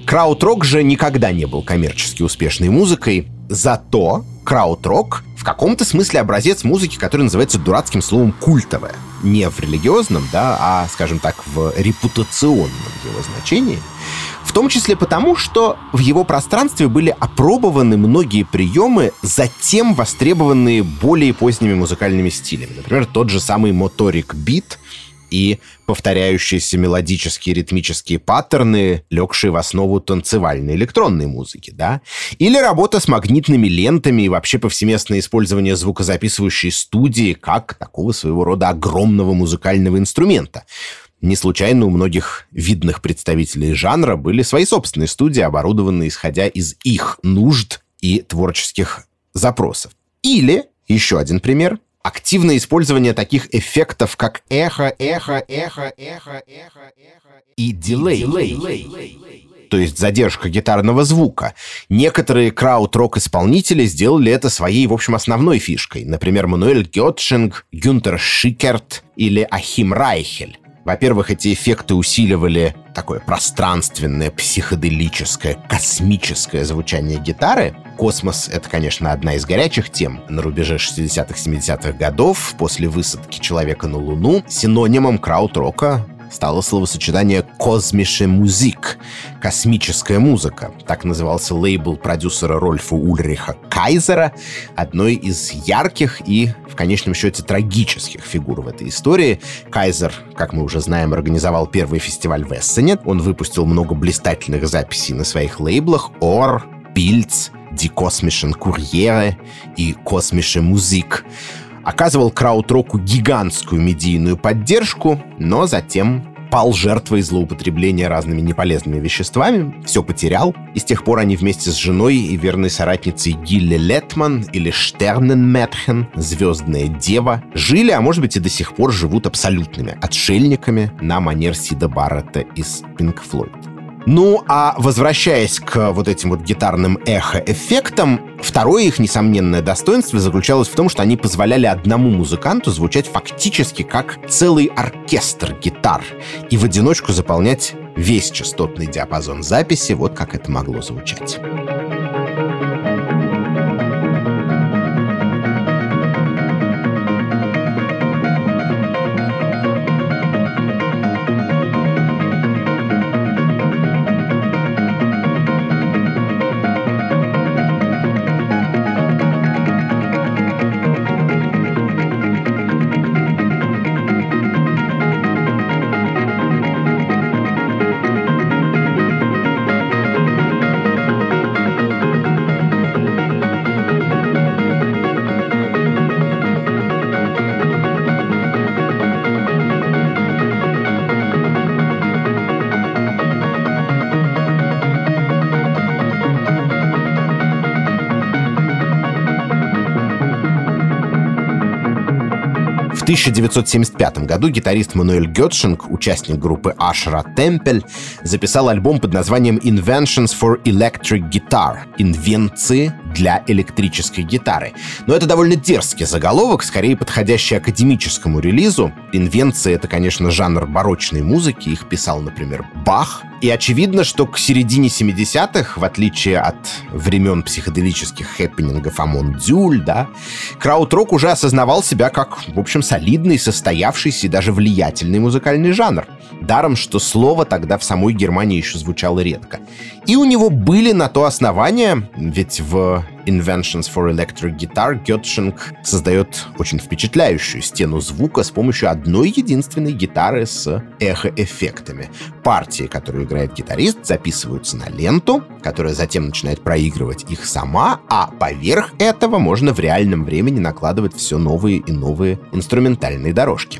Краудрок же никогда не был коммерчески успешной музыкой, зато краудрок в каком-то смысле образец музыки, который называется дурацким словом культовая. Не в религиозном, да, а, скажем так, в репутационном его значении. В том числе потому, что в его пространстве были опробованы многие приемы, затем востребованные более поздними музыкальными стилями. Например, тот же самый моторик бит — и повторяющиеся мелодические ритмические паттерны, легшие в основу танцевальной электронной музыки, да? Или работа с магнитными лентами и вообще повсеместное использование звукозаписывающей студии как такого своего рода огромного музыкального инструмента. Не случайно у многих видных представителей жанра были свои собственные студии, оборудованные исходя из их нужд и творческих запросов. Или, еще один пример, активное использование таких эффектов, как эхо, эхо, эхо, эхо, эхо, эхо и дилей. То есть задержка гитарного звука. Некоторые краут-рок-исполнители сделали это своей, в общем, основной фишкой. Например, Мануэль Гетшинг, Гюнтер Шикерт или Ахим Райхель. Во-первых, эти эффекты усиливали такое пространственное, психоделическое, космическое звучание гитары. Космос — это, конечно, одна из горячих тем. На рубеже 60-х, 70-х годов, после высадки человека на Луну, синонимом крауд-рока стало словосочетание «космише музик» — «космическая музыка». Так назывался лейбл продюсера Рольфа Ульриха Кайзера, одной из ярких и, в конечном счете, трагических фигур в этой истории. Кайзер, как мы уже знаем, организовал первый фестиваль в Эссене. Он выпустил много блистательных записей на своих лейблах «Ор», «Пильц», Die Kosmischen Kuriere и Kosmische Musik. Оказывал краудроку гигантскую медийную поддержку, но затем пал жертвой злоупотребления разными неполезными веществами, все потерял, и с тех пор они вместе с женой и верной соратницей Гилле Летман или Штерненметхен, звездная дева, жили, а может быть и до сих пор живут абсолютными отшельниками на манер Сида Баррета из Pink Floyd. Ну, а возвращаясь к вот этим вот гитарным эхо-эффектам, второе их несомненное достоинство заключалось в том, что они позволяли одному музыканту звучать фактически как целый оркестр гитар и в одиночку заполнять весь частотный диапазон записи, вот как это могло звучать. В 1975 году гитарист Мануэль Гетшинг, участник группы Ашра Темпель, записал альбом под названием Inventions for Electric Guitar — «Инвенции для электрической гитары». Но это довольно дерзкий заголовок, скорее подходящий академическому релизу. Инвенции — это, конечно, жанр барочной музыки, их писал, например, Бах — и очевидно, что к середине 70-х, в отличие от времен психоделических хэппенингов Амон Дюль, да, крауд-рок уже осознавал себя как, в общем, солидный, состоявшийся и даже влиятельный музыкальный жанр. Даром, что слово тогда в самой Германии еще звучало редко. И у него были на то основания, ведь в Inventions for Electric Guitar Гетшинг создает очень впечатляющую стену звука с помощью одной единственной гитары с эхоэффектами. Партии, которые играет гитарист, записываются на ленту, которая затем начинает проигрывать их сама, а поверх этого можно в реальном времени накладывать все новые и новые инструментальные дорожки.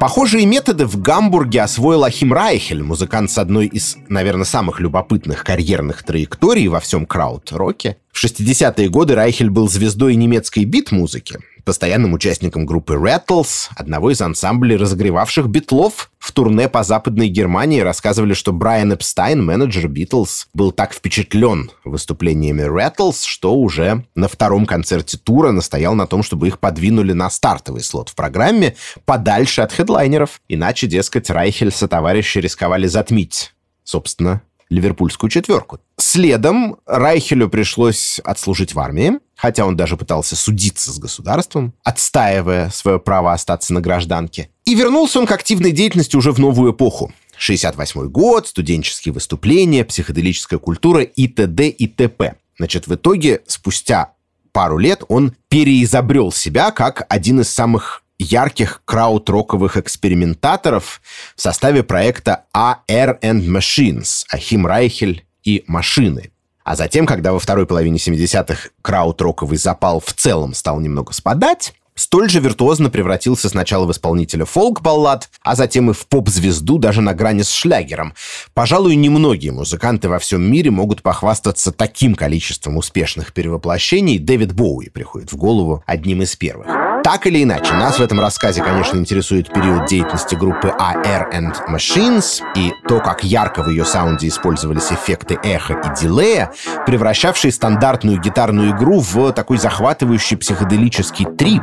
Похожие методы в Гамбурге освоил Ахим Райхель, музыкант с одной из, наверное, самых любопытных карьерных траекторий во всем крауд-роке. В 60-е годы Райхель был звездой немецкой бит-музыки, постоянным участником группы Rattles, одного из ансамблей разогревавших битлов. В турне по Западной Германии рассказывали, что Брайан Эпстайн, менеджер Битлз, был так впечатлен выступлениями Rattles, что уже на втором концерте тура настоял на том, чтобы их подвинули на стартовый слот в программе подальше от хедлайнеров. Иначе, дескать, Райхель со товарищи рисковали затмить, собственно, ливерпульскую четверку. Следом Райхелю пришлось отслужить в армии, хотя он даже пытался судиться с государством, отстаивая свое право остаться на гражданке. И вернулся он к активной деятельности уже в новую эпоху. 68 год, студенческие выступления, психоделическая культура и т.д. и т.п. Значит, в итоге, спустя пару лет он переизобрел себя как один из самых ярких крауд-роковых экспериментаторов в составе проекта AR and Machines, Ахим Райхель и машины. А затем, когда во второй половине 70-х крауд-роковый запал в целом стал немного спадать, столь же виртуозно превратился сначала в исполнителя фолк-баллад, а затем и в поп-звезду даже на грани с шлягером. Пожалуй, немногие музыканты во всем мире могут похвастаться таким количеством успешных перевоплощений. Дэвид Боуи приходит в голову одним из первых. Так или иначе, нас в этом рассказе, конечно, интересует период деятельности группы AR and Machines и то, как ярко в ее саунде использовались эффекты эхо и дилея, превращавшие стандартную гитарную игру в такой захватывающий психоделический трип.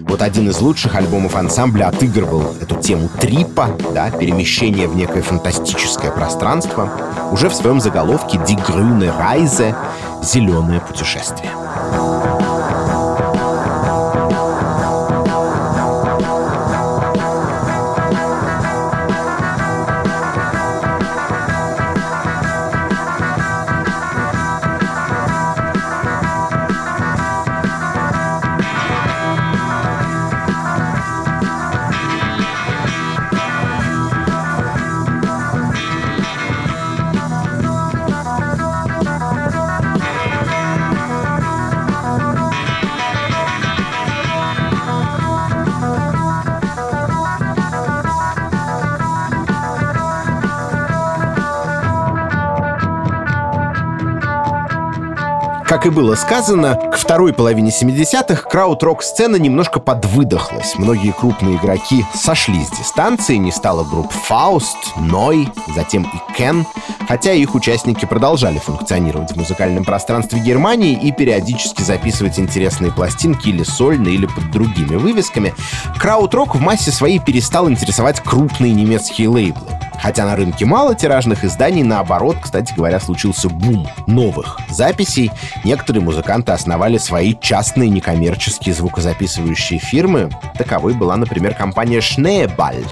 Вот один из лучших альбомов ансамбля отыгрывал эту тему трипа, да, перемещение в некое фантастическое пространство, уже в своем заголовке «Die grüne Reise» — «Зеленое путешествие». Как и было сказано, к второй половине 70-х крауд-рок-сцена немножко подвыдохлась. Многие крупные игроки сошли с дистанции, не стало групп Фауст, Ной, затем и Кен, хотя их участники продолжали функционировать в музыкальном пространстве Германии и периодически записывать интересные пластинки или сольно, или под другими вывесками, крауд-рок в массе своей перестал интересовать крупные немецкие лейблы. Хотя на рынке мало тиражных изданий, наоборот, кстати говоря, случился бум новых записей. Некоторые музыканты основали свои частные некоммерческие звукозаписывающие фирмы. Таковой была, например, компания Schneeball,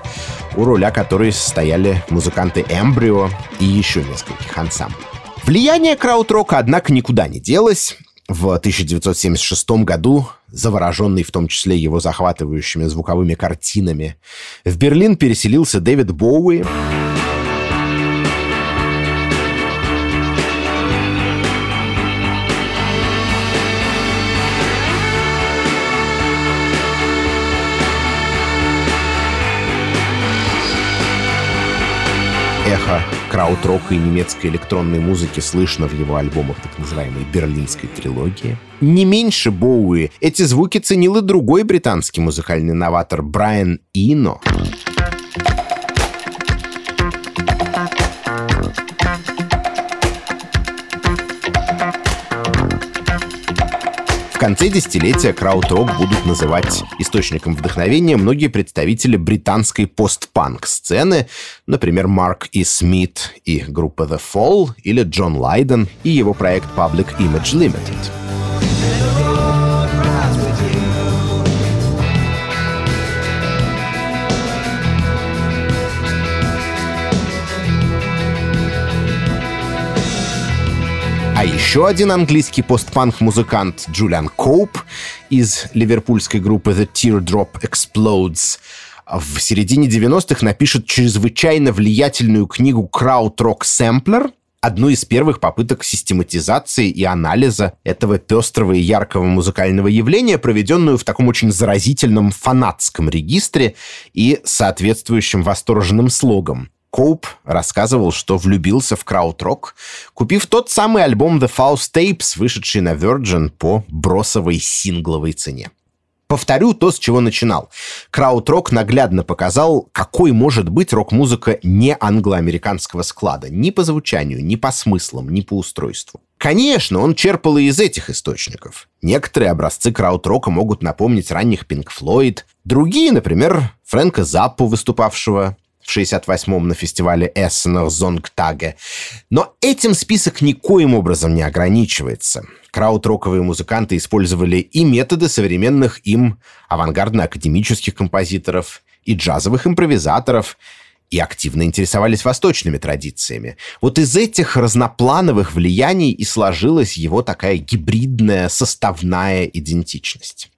у руля которой стояли музыканты Эмбрио и еще нескольких ансамблей. Влияние краудрока, однако, никуда не делось. В 1976 году, завороженный в том числе его захватывающими звуковыми картинами, в Берлин переселился Дэвид Боуи. эхо краудрока и немецкой электронной музыки слышно в его альбомах так называемой «Берлинской трилогии». Не меньше Боуи эти звуки ценил и другой британский музыкальный новатор Брайан Ино. Конце десятилетия крауд-рок будут называть источником вдохновения многие представители британской постпанк сцены, например, Марк И. Смит и группа The Fall, или Джон Лайден и его проект Public Image Limited. А еще один английский постпанк-музыкант Джулиан Коуп из ливерпульской группы The Teardrop Explodes в середине 90-х напишет чрезвычайно влиятельную книгу «Крауд-рок сэмплер», одну из первых попыток систематизации и анализа этого пестрого и яркого музыкального явления, проведенную в таком очень заразительном фанатском регистре и соответствующим восторженным слогом. Коуп рассказывал, что влюбился в крауд-рок, купив тот самый альбом The Faust Tapes, вышедший на Virgin по бросовой сингловой цене. Повторю то, с чего начинал. Крауд-рок наглядно показал, какой может быть рок-музыка не англоамериканского склада. Ни по звучанию, ни по смыслам, ни по устройству. Конечно, он черпал и из этих источников. Некоторые образцы крауд-рока могут напомнить ранних Pink Floyd, другие, например, Фрэнка Заппу, выступавшего в 68-м на фестивале Эссенер Зонгтаге. Но этим список никоим образом не ограничивается. Краудроковые музыканты использовали и методы современных им авангардно-академических композиторов, и джазовых импровизаторов, и активно интересовались восточными традициями. Вот из этих разноплановых влияний и сложилась его такая гибридная составная идентичность.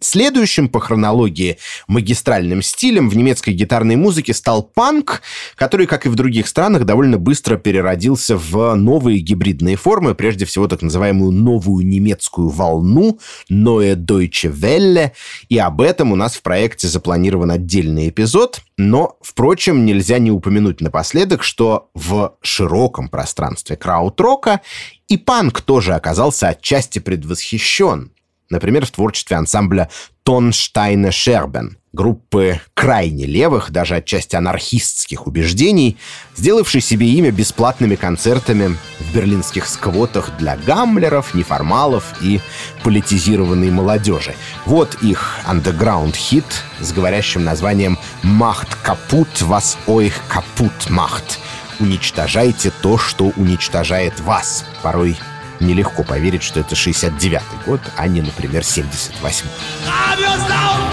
Следующим по хронологии магистральным стилем в немецкой гитарной музыке стал панк, который, как и в других странах, довольно быстро переродился в новые гибридные формы, прежде всего так называемую новую немецкую волну, Neue Deutsche Welle, и об этом у нас в проекте запланирован отдельный эпизод, но, впрочем, нельзя не упомянуть напоследок, что в широком пространстве краудрока и панк тоже оказался отчасти предвосхищен, Например, в творчестве ансамбля Тонштайна Шербен, группы крайне левых, даже отчасти анархистских убеждений, сделавшей себе имя бесплатными концертами в берлинских сквотах для гаммлеров, неформалов и политизированной молодежи. Вот их андеграунд-хит с говорящим названием «Махт капут, вас ойх капут махт». «Уничтожайте то, что уничтожает вас». Порой нелегко поверить, что это 69-й год, а не, например, 78-й.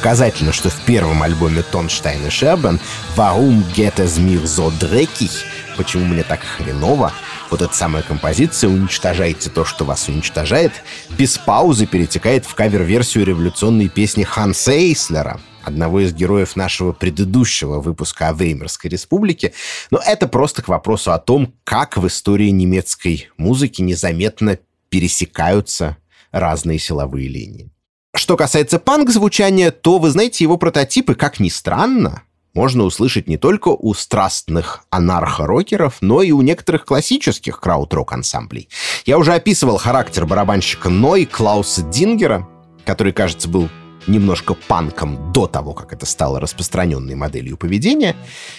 Показательно, что в первом альбоме Тонштайн и Шербен «Warum geht es mir so dreckig?» «Почему мне так хреново?» Вот эта самая композиция «Уничтожайте то, что вас уничтожает» без паузы перетекает в кавер-версию революционной песни Ханса Эйслера, одного из героев нашего предыдущего выпуска о Веймарской республике. Но это просто к вопросу о том, как в истории немецкой музыки незаметно пересекаются разные силовые линии. Что касается панк-звучания, то, вы знаете, его прототипы, как ни странно, можно услышать не только у страстных анархо-рокеров, но и у некоторых классических крауд-рок-ансамблей. Я уже описывал характер барабанщика Ной Клауса Дингера, который, кажется, был немножко панком до того, как это стало распространенной моделью поведения.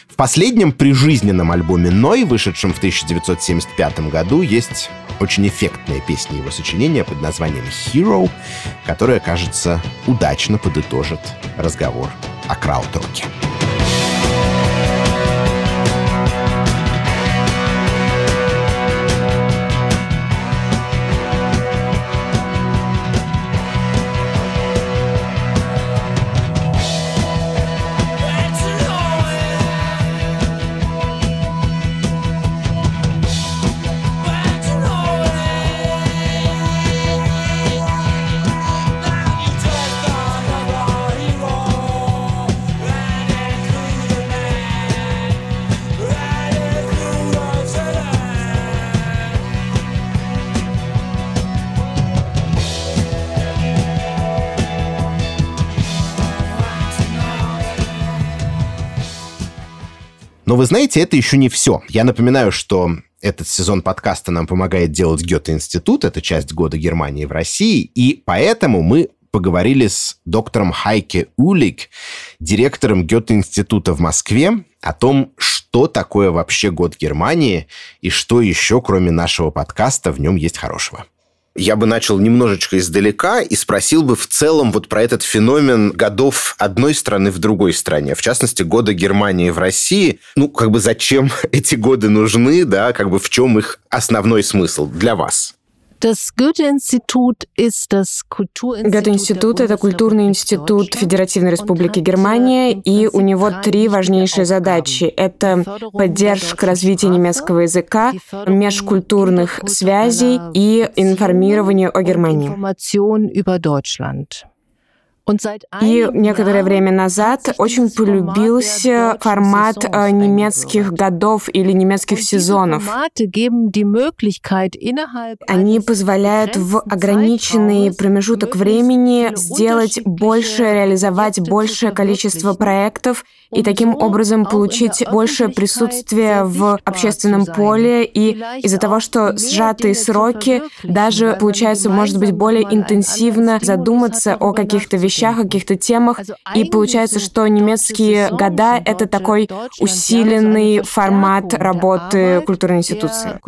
В последнем прижизненном альбоме Ной, вышедшем в 1975 году, есть очень эффектная песня его сочинения под названием «Hero», которая, кажется, удачно подытожит разговор о крауд-роке. Вы знаете, это еще не все. Я напоминаю, что этот сезон подкаста нам помогает делать Гёте-институт, это часть года Германии в России, и поэтому мы поговорили с доктором Хайке Улик, директором Гёте-института в Москве, о том, что такое вообще год Германии и что еще, кроме нашего подкаста, в нем есть хорошего я бы начал немножечко издалека и спросил бы в целом вот про этот феномен годов одной страны в другой стране. В частности, года Германии в России. Ну, как бы зачем эти годы нужны, да, как бы в чем их основной смысл для вас? Гёте-институт – это культурный институт Федеративной Республики Германия, и у него три важнейшие задачи. Это поддержка развития немецкого языка, межкультурных связей и информирование о Германии. И некоторое время назад очень полюбился формат э, немецких годов или немецких сезонов. Они позволяют в ограниченный промежуток времени сделать больше, реализовать большее количество проектов и таким образом получить большее присутствие в общественном поле. И из-за того, что сжатые сроки, даже получается, может быть, более интенсивно задуматься о каких-то вещах, о каких-то темах. И получается, что немецкие года — это такой усиленный формат работы культурной институции.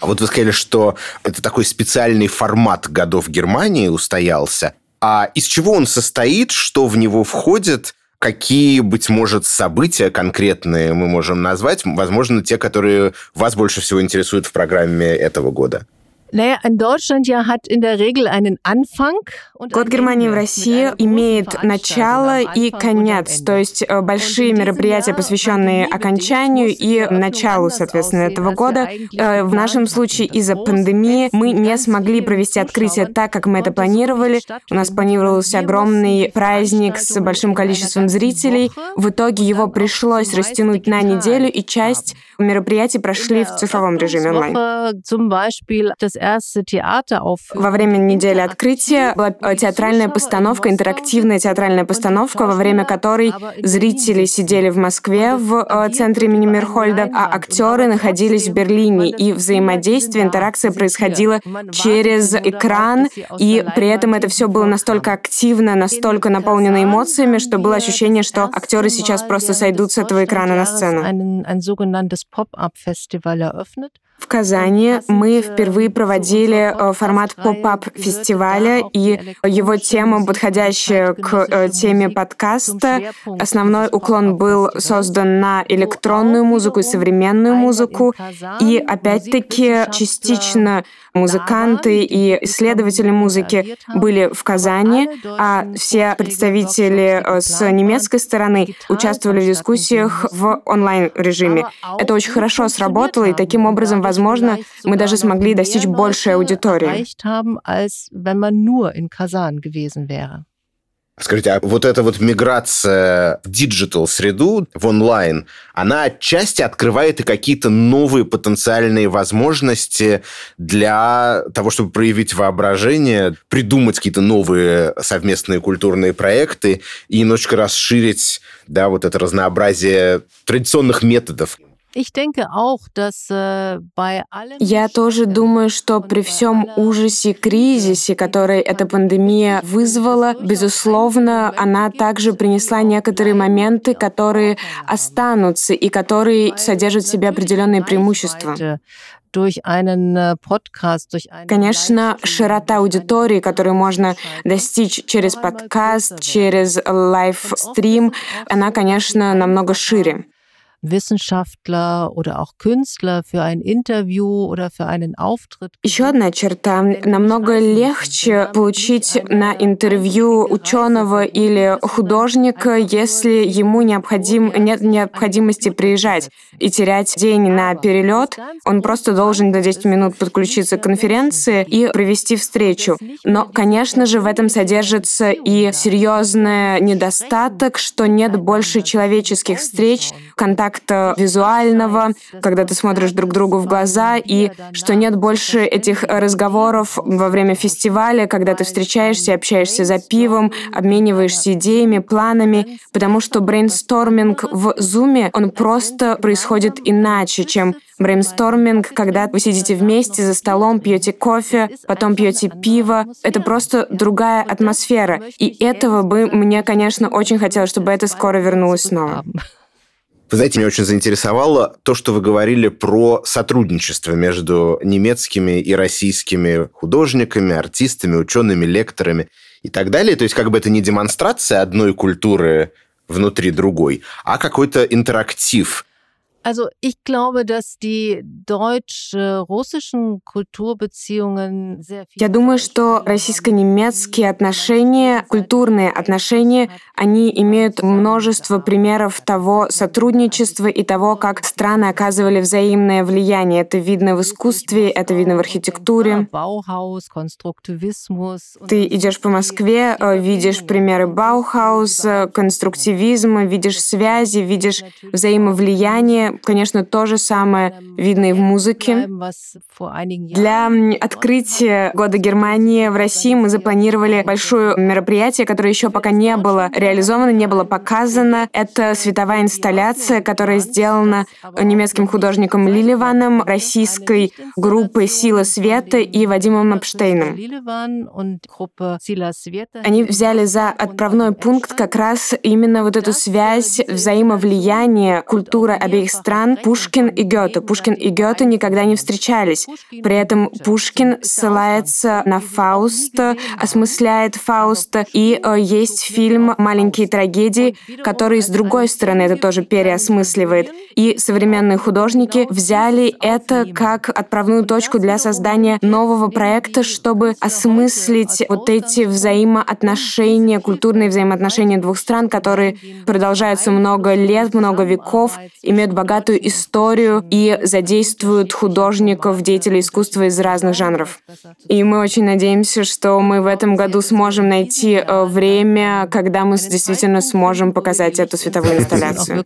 А вот вы сказали, что это такой специальный формат годов Германии устоялся. А из чего он состоит, что в него входит? Какие, быть может, события конкретные мы можем назвать? Возможно, те, которые вас больше всего интересуют в программе этого года. Год Германии в России имеет начало и конец, то есть э, большие мероприятия, посвященные окончанию и началу, соответственно, этого года. Э, в нашем случае из-за пандемии мы не смогли провести открытие так, как мы это планировали. У нас планировался огромный праздник с большим количеством зрителей. В итоге его пришлось растянуть на неделю, и часть мероприятий прошли в цифровом режиме онлайн. Во время недели открытия была э, театральная постановка, интерактивная театральная постановка, во время которой зрители сидели в Москве в э, центре имени Мирхольда, а актеры находились в Берлине. И взаимодействие, интеракция происходила через экран, и при этом это все было настолько активно, настолько наполнено эмоциями, что было ощущение, что актеры сейчас просто сойдут с этого экрана на сцену. В Казани мы впервые проводили э, формат поп-ап фестиваля, и его тема, подходящая к э, теме подкаста, основной уклон был создан на электронную музыку и современную музыку, и опять-таки частично музыканты и исследователи музыки были в Казани, а все представители э, с немецкой стороны участвовали в дискуссиях в онлайн-режиме. Это очень хорошо сработало, и таким образом возможно, мы даже смогли достичь большей аудитории. Скажите, а вот эта вот миграция в диджитал среду, в онлайн, она отчасти открывает и какие-то новые потенциальные возможности для того, чтобы проявить воображение, придумать какие-то новые совместные культурные проекты и немножечко расширить да, вот это разнообразие традиционных методов. Äh, Я тоже думаю, что при всем ужасе кризисе, который эта пандемия вызвала, безусловно, она также принесла некоторые моменты, которые останутся и которые содержат в себе определенные преимущества. Äh, Конечно, широта аудитории, которую можно достичь через подкаст, через лайвстрим, она, конечно, намного шире. Wissenschaftler oder auch Künstler für ein Interview oder für einen Auftritt. Еще одна черта. Намного легче получить на интервью ученого или художника, если ему необходим, нет необходимости приезжать и терять день на перелет. Он просто должен до 10 минут подключиться к конференции и провести встречу. Но, конечно же, в этом содержится и серьезный недостаток, что нет больше человеческих встреч, контакта контакта визуального, когда ты смотришь друг другу в глаза, и что нет больше этих разговоров во время фестиваля, когда ты встречаешься, общаешься за пивом, обмениваешься идеями, планами, потому что брейнсторминг в Зуме, он просто происходит иначе, чем брейнсторминг, когда вы сидите вместе за столом, пьете кофе, потом пьете пиво. Это просто другая атмосфера. И этого бы мне, конечно, очень хотелось, чтобы это скоро вернулось снова. Вы знаете, меня очень заинтересовало то, что вы говорили про сотрудничество между немецкими и российскими художниками, артистами, учеными, лекторами и так далее. То есть как бы это не демонстрация одной культуры внутри другой, а какой-то интерактив – Also ich glaube, dass die deutsch-russischen Kulturbeziehungen sehr Я думаю, что российско-немецкие отношения, культурные отношения, они имеют множество примеров того сотрудничества и того, как страны оказывали взаимное влияние. Это видно в искусстве, это видно в архитектуре. Ты идешь по Москве, э, видишь примеры Баухауса, конструктивизма, видишь связи, видишь взаимовлияние конечно, то же самое видно и в музыке. Для открытия Года Германии в России мы запланировали большое мероприятие, которое еще пока не было реализовано, не было показано. Это световая инсталляция, которая сделана немецким художником Лиливаном, российской группой «Сила света» и Вадимом Эпштейном. Они взяли за отправной пункт как раз именно вот эту связь взаимовлияния культуры обеих стран стран Пушкин и Гёте. Пушкин и Гёте никогда не встречались. При этом Пушкин ссылается на Фауста, осмысляет Фауста, и э, есть фильм «Маленькие трагедии», который с другой стороны это тоже переосмысливает. И современные художники взяли это как отправную точку для создания нового проекта, чтобы осмыслить вот эти взаимоотношения, культурные взаимоотношения двух стран, которые продолжаются много лет, много веков, имеют богатый богатую историю и задействуют художников, деятелей искусства из разных жанров. И мы очень надеемся, что мы в этом году сможем найти э, время, когда мы действительно сможем показать эту световую инсталляцию.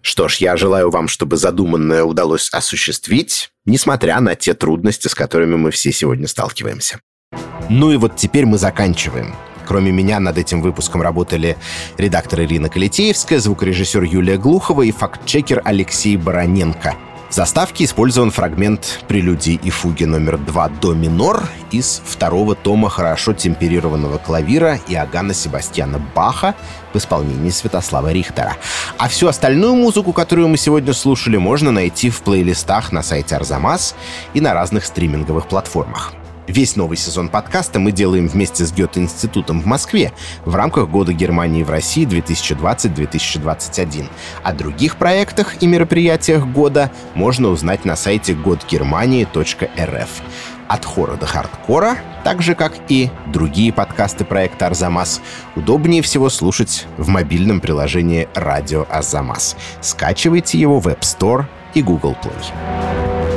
Что ж, я желаю вам, чтобы задуманное удалось осуществить, несмотря на те трудности, с которыми мы все сегодня сталкиваемся. Ну и вот теперь мы заканчиваем. Кроме меня над этим выпуском работали редактор Ирина Калитеевская, звукорежиссер Юлия Глухова и фактчекер Алексей Бароненко. В заставке использован фрагмент прелюдии и фуги номер 2 до минор из второго тома хорошо темперированного клавира Иоганна Себастьяна Баха в исполнении Святослава Рихтера. А всю остальную музыку, которую мы сегодня слушали, можно найти в плейлистах на сайте Арзамас и на разных стриминговых платформах. Весь новый сезон подкаста мы делаем вместе с Гёте-институтом в Москве в рамках Года Германии в России 2020-2021. О других проектах и мероприятиях года можно узнать на сайте godgermanii.rf. От хора до хардкора, так же, как и другие подкасты проекта «Арзамас», удобнее всего слушать в мобильном приложении «Радио Арзамас». Скачивайте его в App Store и Google Play.